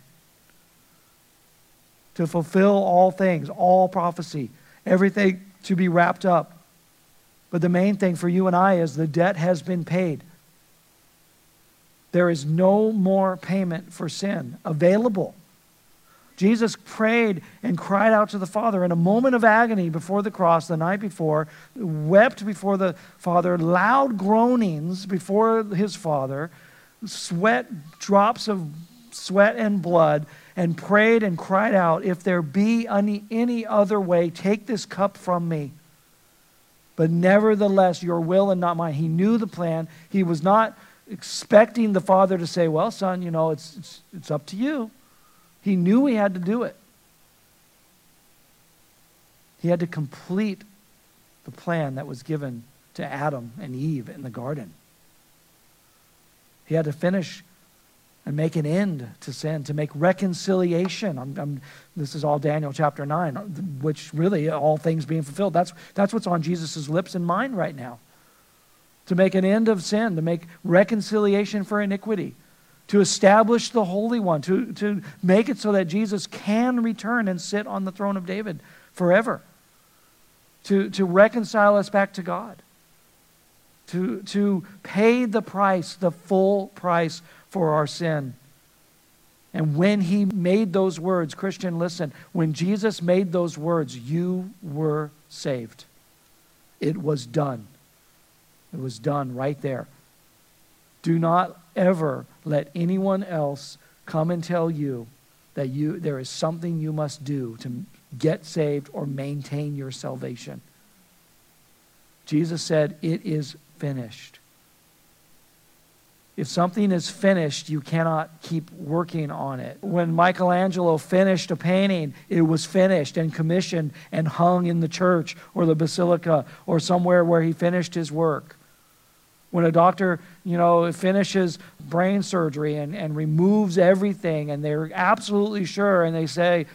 S3: to fulfill all things, all prophecy, everything to be wrapped up. But the main thing for you and I is the debt has been paid. There is no more payment for sin available. Jesus prayed and cried out to the Father in a moment of agony before the cross the night before, wept before the Father, loud groanings before his Father, sweat, drops of sweat and blood, and prayed and cried out, If there be any, any other way, take this cup from me. But nevertheless, your will and not mine. He knew the plan. He was not expecting the Father to say, Well, son, you know, it's, it's, it's up to you. He knew he had to do it. He had to complete the plan that was given to Adam and Eve in the garden. He had to finish and make an end to sin, to make reconciliation. I'm, I'm, this is all Daniel chapter 9, which really, all things being fulfilled. That's, that's what's on Jesus' lips and mind right now. To make an end of sin, to make reconciliation for iniquity, to establish the Holy One, to, to make it so that Jesus can return and sit on the throne of David forever, to, to reconcile us back to God, to, to pay the price, the full price for our sin. And when he made those words, Christian, listen, when Jesus made those words, you were saved. It was done. It was done right there. Do not ever let anyone else come and tell you that you there is something you must do to get saved or maintain your salvation. Jesus said, It is finished. If something is finished, you cannot keep working on it. When Michelangelo finished a painting, it was finished and commissioned and hung in the church or the basilica or somewhere where he finished his work. When a doctor, you know, finishes brain surgery and, and removes everything and they're absolutely sure and they say,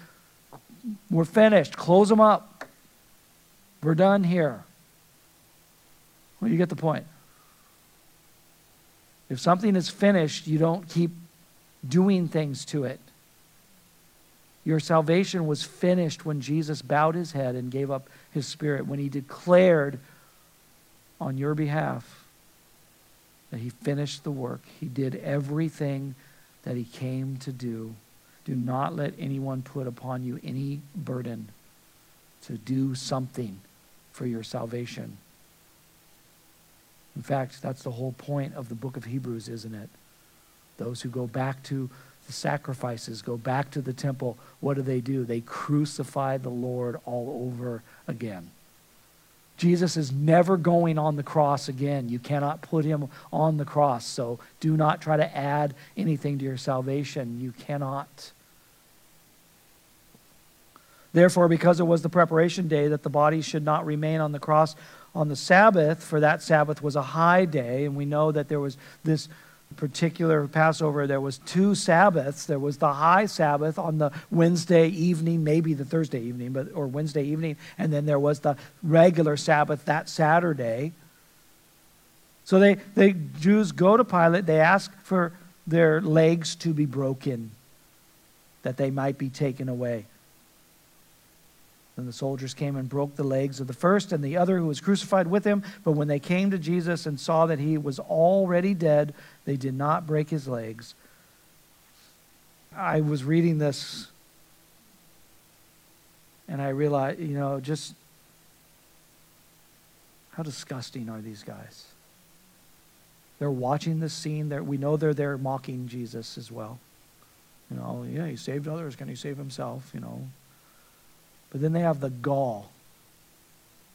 S3: We're finished, close them up. We're done here. Well, you get the point. If something is finished, you don't keep doing things to it. Your salvation was finished when Jesus bowed his head and gave up his spirit, when he declared on your behalf that he finished the work. He did everything that he came to do. Do not let anyone put upon you any burden to do something for your salvation. In fact, that's the whole point of the book of Hebrews, isn't it? Those who go back to the sacrifices, go back to the temple, what do they do? They crucify the Lord all over again. Jesus is never going on the cross again. You cannot put him on the cross. So do not try to add anything to your salvation. You cannot. Therefore, because it was the preparation day that the body should not remain on the cross on the Sabbath, for that Sabbath was a high day, and we know that there was this particular Passover, there was two Sabbaths. There was the high Sabbath on the Wednesday evening, maybe the Thursday evening, but or Wednesday evening, and then there was the regular Sabbath that Saturday. So they, the Jews go to Pilate, they ask for their legs to be broken, that they might be taken away. Then the soldiers came and broke the legs of the first and the other who was crucified with him. But when they came to Jesus and saw that he was already dead, they did not break his legs. I was reading this and I realized, you know, just how disgusting are these guys? They're watching this scene. They're, we know they're there mocking Jesus as well. You know, oh, yeah, he saved others. Can he save himself? You know, but then they have the gall.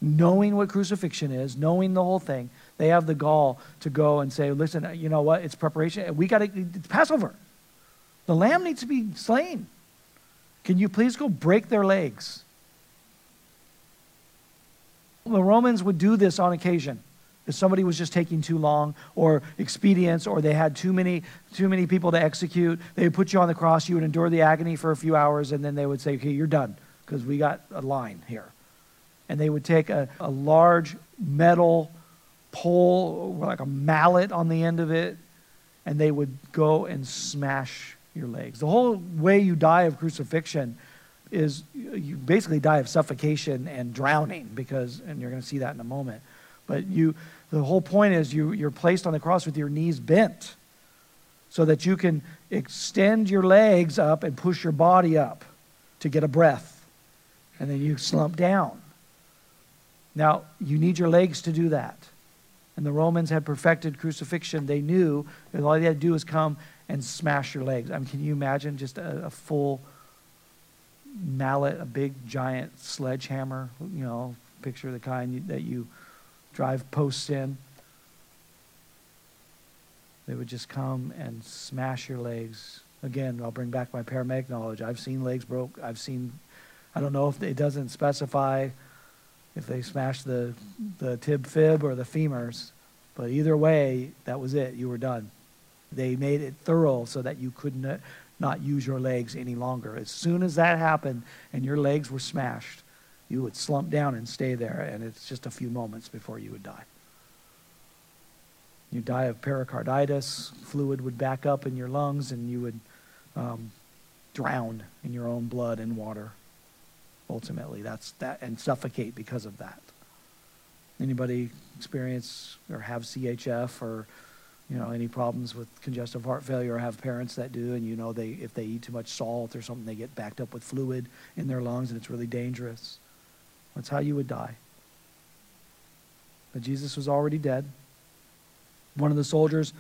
S3: Knowing what crucifixion is, knowing the whole thing, they have the gall to go and say, listen, uh, you know what? It's preparation. Uh, we got to, it's Passover. The lamb needs to be slain. Can you please go break their legs? The Romans would do this on occasion. If somebody was just taking too long or expedience or they had too many, too many people to execute, they would put you on the cross, you would endure the agony for a few hours, and then they would say, okay, you're done because we got a line here. And they would take a, a large metal pole, like a mallet on the end of it, and they would go and smash your legs. The whole way you die of crucifixion is you basically die of suffocation and drowning because, and you're going to see that in a moment. But you, the whole point is you, you're placed on the cross with your knees bent so that you can extend your legs up and push your body up to get a breath and then you slump down. Now, you need your legs to do that. And the Romans had perfected crucifixion. They knew that all they had to do was come and smash your legs. I mean, can you imagine just a, a full mallet, a big giant sledgehammer? You know, picture the kind that you drive posts in. They would just come and smash your legs. Again, I'll bring back my paramedic knowledge. I've seen legs broke. I've seen I don't know if it doesn't specify if they smashed the, the tib fib or the femurs, but either way, that was it. You were done. They made it thorough so that you could not, not use your legs any longer. As soon as that happened and your legs were smashed, you would slump down and stay there, and it's just a few moments before you would die. You die of pericarditis, fluid would back up in your lungs, and you would um, drown in your own blood and water. Ultimately, that's that, and suffocate because of that. Anybody experience or have CHF or you know any problems with congestive heart failure or have parents that do and you know they if they eat too much salt or something they get backed up with fluid in their lungs and it's really dangerous. That's how you would die. But jesus was already dead. One of the soldiers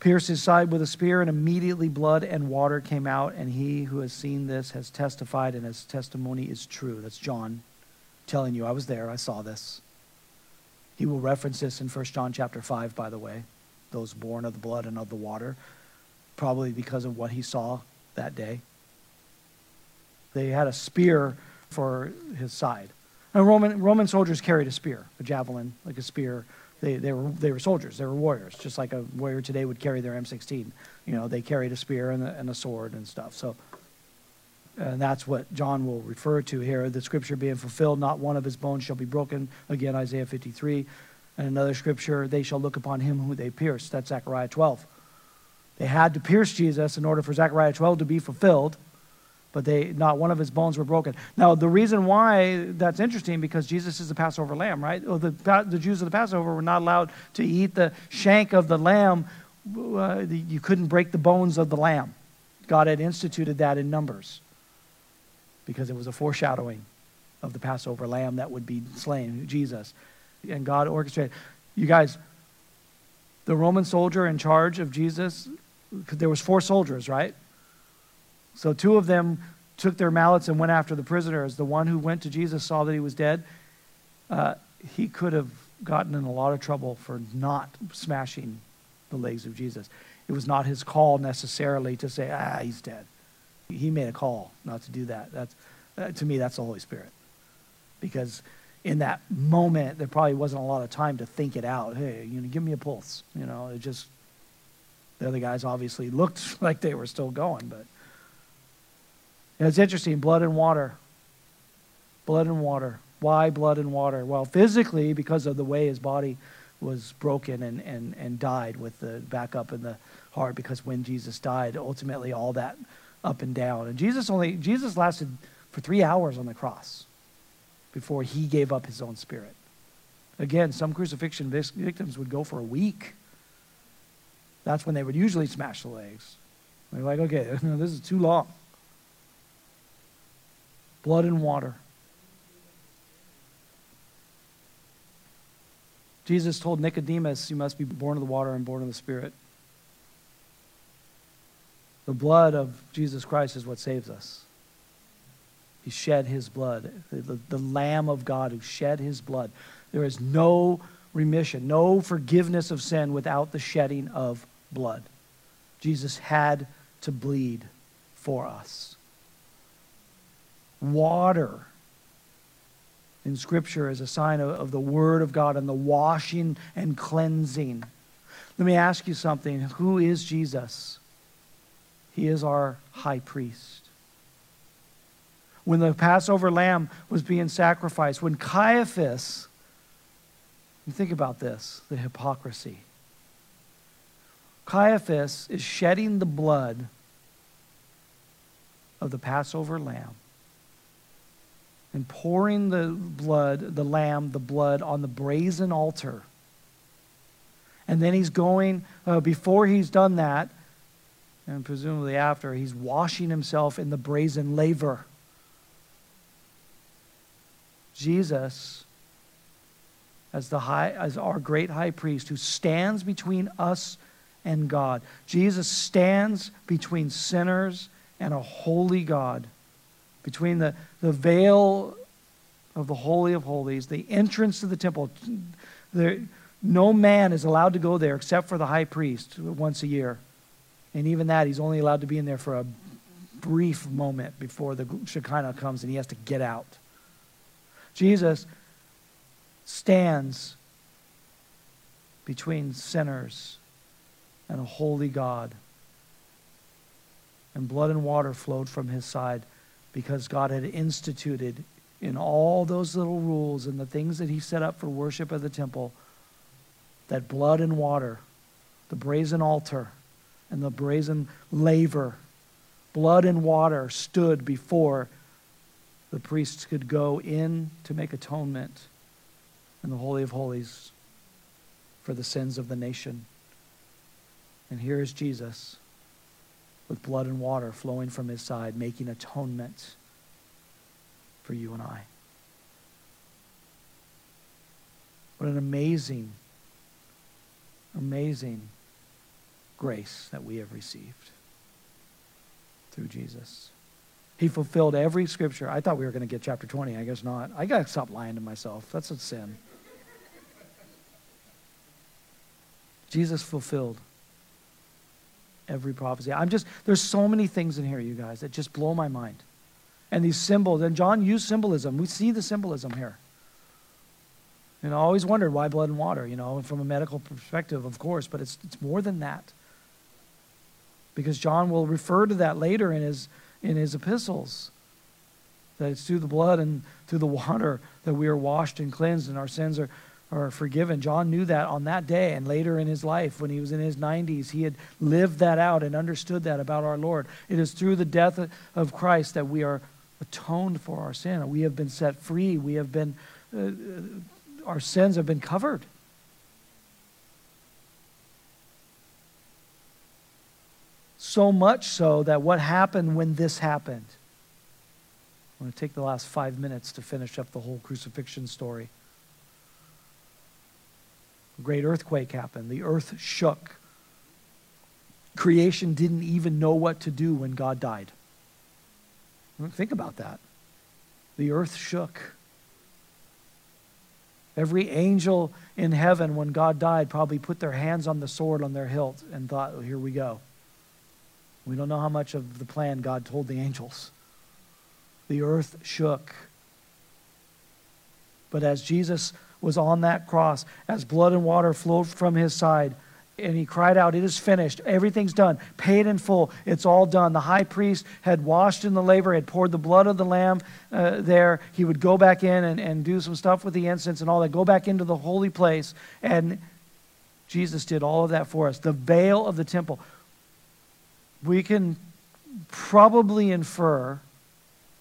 S3: pierced his side with a spear and immediately blood and water came out and he who has seen this has testified and his testimony is true that's john telling you i was there i saw this he will reference this in 1 john chapter 5 by the way those born of the blood and of the water, probably because of what he saw that day. They had a spear for his side. And Roman, Roman soldiers carried a spear, a javelin, like a spear. They, they, were, they were soldiers, they were warriors, just like a warrior today would carry their M16. You know, they carried a spear and a, and a sword and stuff. So, and that's what John will refer to here the scripture being fulfilled, not one of his bones shall be broken. Again, Isaiah 53. And another scripture, they shall look upon him who they pierced. That's Zechariah 12. They had to pierce Jesus in order for Zechariah 12 to be fulfilled, but they not one of his bones were broken. Now, the reason why that's interesting because Jesus is the Passover lamb, right? Well, the, the Jews of the Passover were not allowed to eat the shank of the lamb. Uh, you couldn't break the bones of the lamb. God had instituted that in Numbers because it was a foreshadowing of the Passover lamb that would be slain, Jesus and God orchestrated. You guys, the Roman soldier in charge of Jesus, there was four soldiers, right? So two of them took their mallets and went after the prisoners. The one who went to Jesus saw that he was dead. Uh, he could have gotten in a lot of trouble for not smashing the legs of Jesus. It was not his call necessarily to say, ah, he's dead. He made a call not to do that. That's, uh, to me, that's the Holy Spirit. Because in that moment, there probably wasn't a lot of time to think it out. Hey, you know, give me a pulse. You know, it just the other guys obviously looked [laughs] like they were still going, but it's interesting. Blood and water. Blood and water. Why blood and water? Well, physically, because of the way his body was broken and, and, and died with the back up in the heart, because when Jesus died, ultimately all that up and down. And Jesus only Jesus lasted for three hours on the cross before he gave up his own spirit. Again, some crucifixion victims would go for a week. That's when they would usually smash the legs. They're like, okay, [laughs] this is too long. Blood and water. Jesus told Nicodemus, You must be born of the water and born of the Spirit. The blood of Jesus Christ is what saves us. He shed his blood. The, the, Lamb of God who shed his blood. There is no remission, no forgiveness of sin without the shedding of blood. Jesus had to bleed for us. Water in Scripture is a sign of, of the Word of God and the washing and cleansing. Let me ask you something. Who is Jesus? He is our high priest when the Passover lamb was being sacrificed, when Caiaphas, think about this the hypocrisy. Caiaphas is shedding the blood of the Passover lamb and pouring the blood, the lamb, the blood on the brazen altar. And then he's going, uh, before he's done that, and presumably after, he's washing himself in the brazen laver. Jesus as the high as our great high priest who stands between us and God. Jesus stands between sinners and a holy God. Between the, the veil of the Holy of Holies, the entrance to the temple. There, no man is allowed to go there except for the high priest once a year. And even that, he's only allowed to be in there for a brief moment before the Shekinah comes and he has to get out. Jesus stands between sinners and a holy God. And blood and water flowed from his side because God had instituted in all those little rules and the things that he set up for worship of the temple that blood and water, the brazen altar and the brazen laver, blood and water stood before the priests could go in to make atonement in the Holy of Holies for the sins of the nation. And here is Jesus with blood and water flowing from his side, making atonement for you and I. What an amazing, amazing grace that we have received through Jesus. He fulfilled every scripture. I thought we were going to get chapter 20. I guess not. I got to stop lying to myself. That's a sin. Jesus fulfilled every prophecy. I'm just, there's so many things in here, you guys, that just blow my mind. And these symbols, and John used symbolism. We see the symbolism here. And I always wondered why blood and water, you know, from a medical perspective, of course, but it's, it's more than that. Because John will refer to that later in his, in his epistles. That it's through the blood and through the water that we are washed and cleansed and our sins are, are forgiven. John knew that on that day and later in his life when he was in his 90s. He had lived that out and understood that about our Lord. It is through the death of Christ that we are atoned for our sin. We have been set free. We have been, uh, our sins have been covered. So much so that what happened when this happened? I'm going to take the last five minutes to finish up the whole crucifixion story. A great earthquake happened. The earth shook. Creation didn't even know what to do when God died. Think about that. The earth shook. Every angel in heaven, when God died, probably put their hands on the sword on their hilt and thought, oh, here we go. We don't know how much of the plan God told the angels. The earth shook. But as Jesus was on that cross, as blood and water flowed from his side, and he cried out, It is finished. Everything's done. Paid in full. It's all done. The high priest had washed in the laver, had poured the blood of the lamb uh, there. He would go back in and, and do some stuff with the incense and all that, go back into the holy place. And Jesus did all of that for us. The veil of the temple. We can probably infer,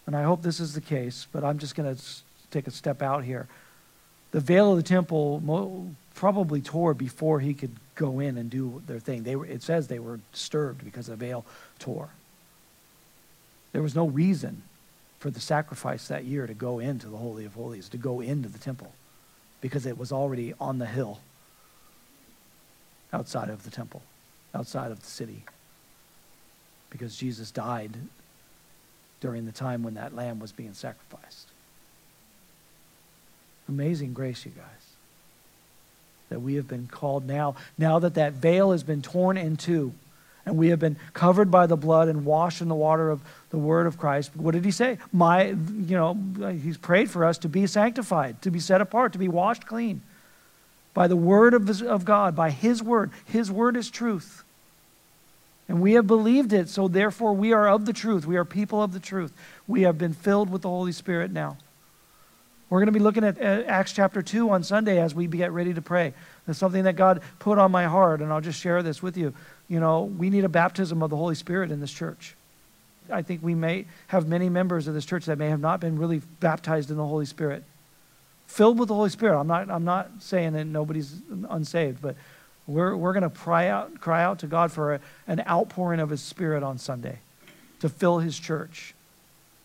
S3: and I hope this is the case, but I'm just going to take a step out here. The veil of the temple probably tore before he could go in and do their thing. They were, it says they were disturbed because the veil tore. There was no reason for the sacrifice that year to go into the Holy of Holies, to go into the temple, because it was already on the hill outside of the temple, outside of the city. Because Jesus died during the time when that lamb was being sacrificed. Amazing grace, you guys that we have been called now, now that that veil has been torn in two, and we have been covered by the blood and washed in the water of the word of Christ. What did he say? My, you know, he's prayed for us to be sanctified, to be set apart, to be washed clean by the word of, his, of God, by his word. His word is truth. And we have believed it, so therefore we are of the truth. We are people of the truth. We have been filled with the Holy Spirit now. We're going to be looking at Acts chapter 2 on Sunday as we get ready to pray. That's something that God put on my heart, and I'll just share this with you. You know, we need a baptism of the Holy Spirit in this church. I think we may have many members of this church that may have not been really baptized in the Holy Spirit. Filled with the Holy Spirit. I'm not, I'm not saying that nobody's unsaved, but we're, we're going to cry out, cry out to God for a, an outpouring of His Spirit on Sunday to fill His church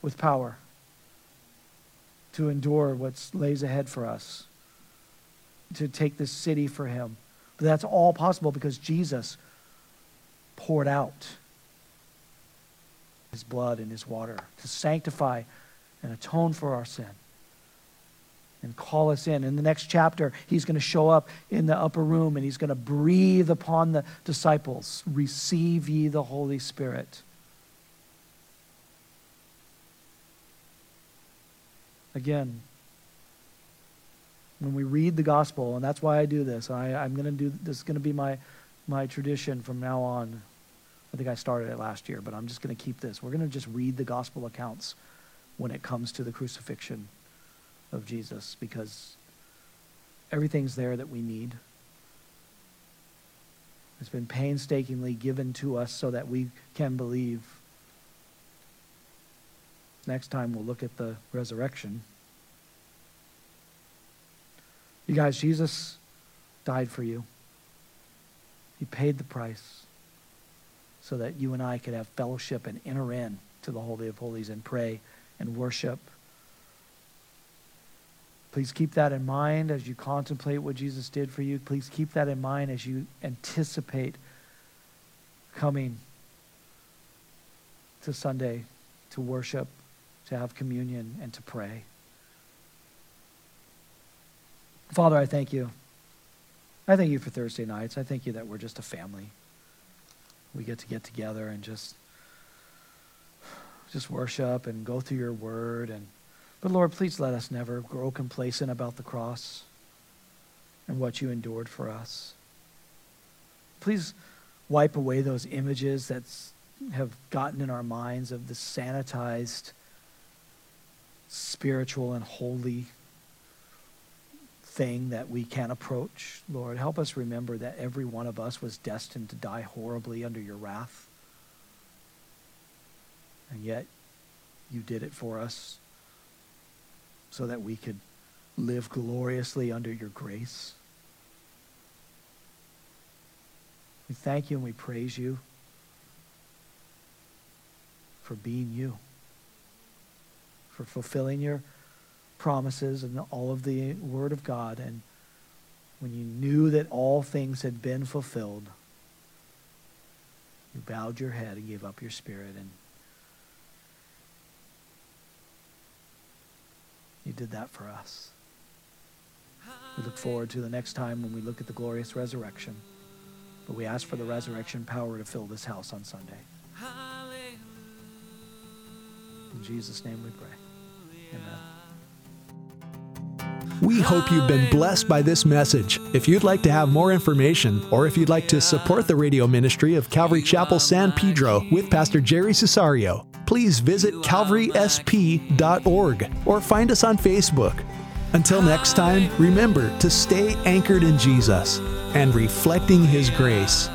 S3: with power to endure what lays ahead for us, to take this city for Him. But that's all possible because Jesus poured out His blood and His water to sanctify and atone for our sin and call us in. In the next chapter, he's going to show up in the upper room and he's going to breathe upon the disciples Receive ye the Holy Spirit. Again, when we read the gospel, and that's why I do this, I, I'm going to do this is going to be my, my tradition from now on. I think I started it last year, but I'm just going to keep this. We're going to just read the gospel accounts when it comes to the crucifixion of Jesus because everything's there that we need. It's been painstakingly given to us so that we can believe. Next time we'll look at the resurrection. You guys, Jesus died for you. He paid the price so that you and I could have fellowship and enter in to the Holy of Holies and pray and worship. Please keep that in mind as you contemplate what Jesus did for you. Please keep that in mind as you anticipate coming to Sunday to worship, to have communion, and to pray. Father, I thank you. I thank you for Thursday nights. I thank you that we're just a family. We get to get together and just just worship and go through your word and but Lord, please let us never grow complacent about the cross and what you endured for us. Please wipe away those images that have gotten in our minds of the sanitized, spiritual, and holy thing that we can approach. Lord, help us remember that every one of us was destined to die horribly under your wrath. And yet, you did it for us so that we could live gloriously under your grace. We thank you and we praise you for being you, for fulfilling your promises and all of the Word of God. And when you knew that all things had been fulfilled, you bowed your head and gave up your spirit and You did that for us. We look forward to the next time when we look at the glorious resurrection. But we ask for the resurrection power to fill this house on Sunday. In Jesus' name we pray.
S1: We hope you've been blessed by this message. If you'd like to have more information, or if you'd like to support the radio ministry of Calvary Chapel San Pedro with Pastor Jerry Cesario, please visit calvarysp.org or find us on Facebook. Until next time, remember to stay anchored in Jesus and reflecting His grace.